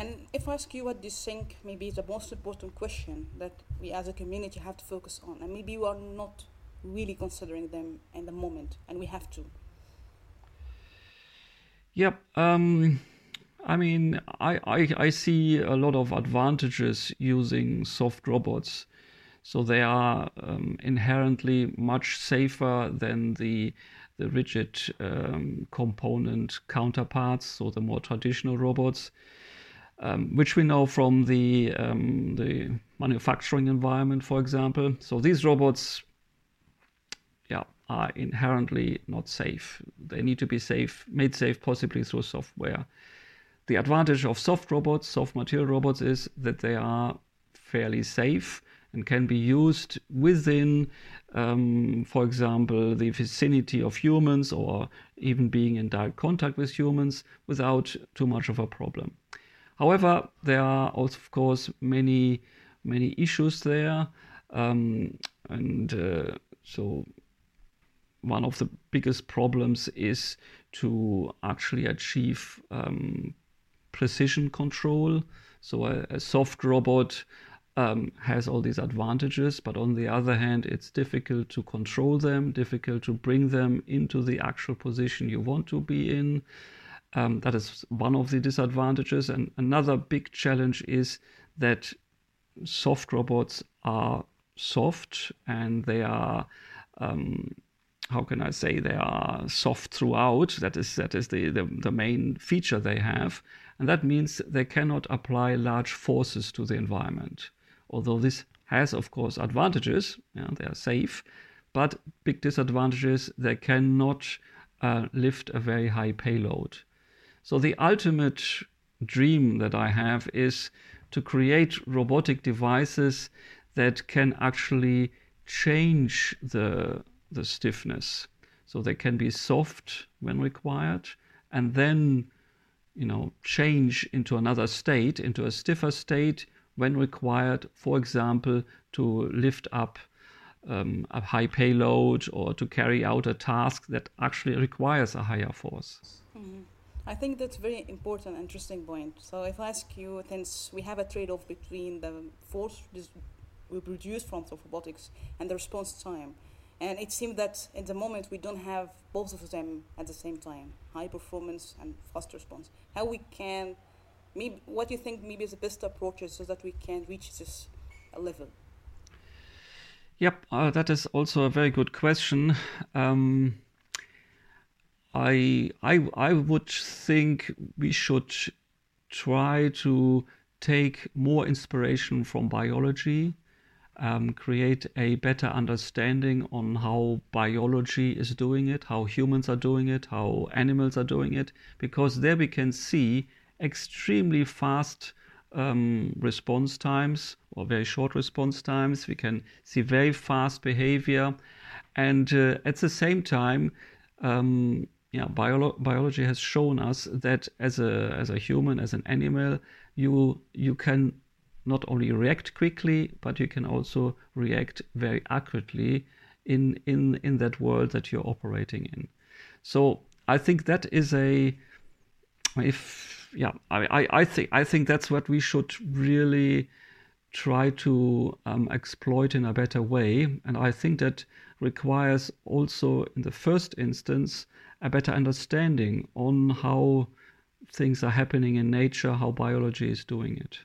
And if I ask you what do you think maybe is the most important question that we as a community have to focus on, and maybe we are not really considering them in the moment, and we have to. Yep. Um, I mean, I, I, I see a lot of advantages using soft robots. So they are um, inherently much safer than the the rigid um, component counterparts, so the more traditional robots, um, which we know from the um, the manufacturing environment, for example. So these robots, yeah, are inherently not safe. They need to be safe, made safe, possibly through software. The advantage of soft robots, soft material robots, is that they are fairly safe and can be used within, um, for example, the vicinity of humans or even being in direct contact with humans without too much of a problem. However, there are also, of course, many many issues there, um, and uh, so one of the biggest problems is to actually achieve um, precision control. So a, a soft robot um, has all these advantages, but on the other hand, it's difficult to control them, difficult to bring them into the actual position you want to be in. Um, that is one of the disadvantages. And another big challenge is that soft robots are soft and they are. Um, how can I say they are soft throughout? That is that is the, the, the main feature they have, and that means they cannot apply large forces to the environment although this has, of course, advantages, they are safe, but big disadvantages, they cannot uh, lift a very high payload. So the ultimate dream that I have is to create robotic devices that can actually change the, the stiffness. So they can be soft when required and then you know change into another state, into a stiffer state when required, for example, to lift up um, a high payload or to carry out a task that actually requires a higher force. I think that's very important, interesting point. So if I ask you, since we have a trade-off between the force we produce from robotics and the response time, and it seems that at the moment we don't have both of them at the same time, high performance and fast response. How we can maybe what do you think maybe is the best approach so that we can reach this level? Yep, uh, that is also a very good question. Um, I, I, I would think we should try to take more inspiration from biology, um, create a better understanding on how biology is doing it, how humans are doing it, how animals are doing it, because there we can see extremely fast um, response times or very short response times. We can see very fast behavior. And uh, at the same time, um, yeah, bio- biology has shown us that as a, as a human, as an animal, you, you can not only react quickly, but you can also react very accurately in, in, in that world that you're operating in. So I think that is a, if yeah, I, I, think I think that's what we should really try to um, exploit in a better way, and I think that requires also, in the first instance, a better understanding on how things are happening in nature, how biology is doing it.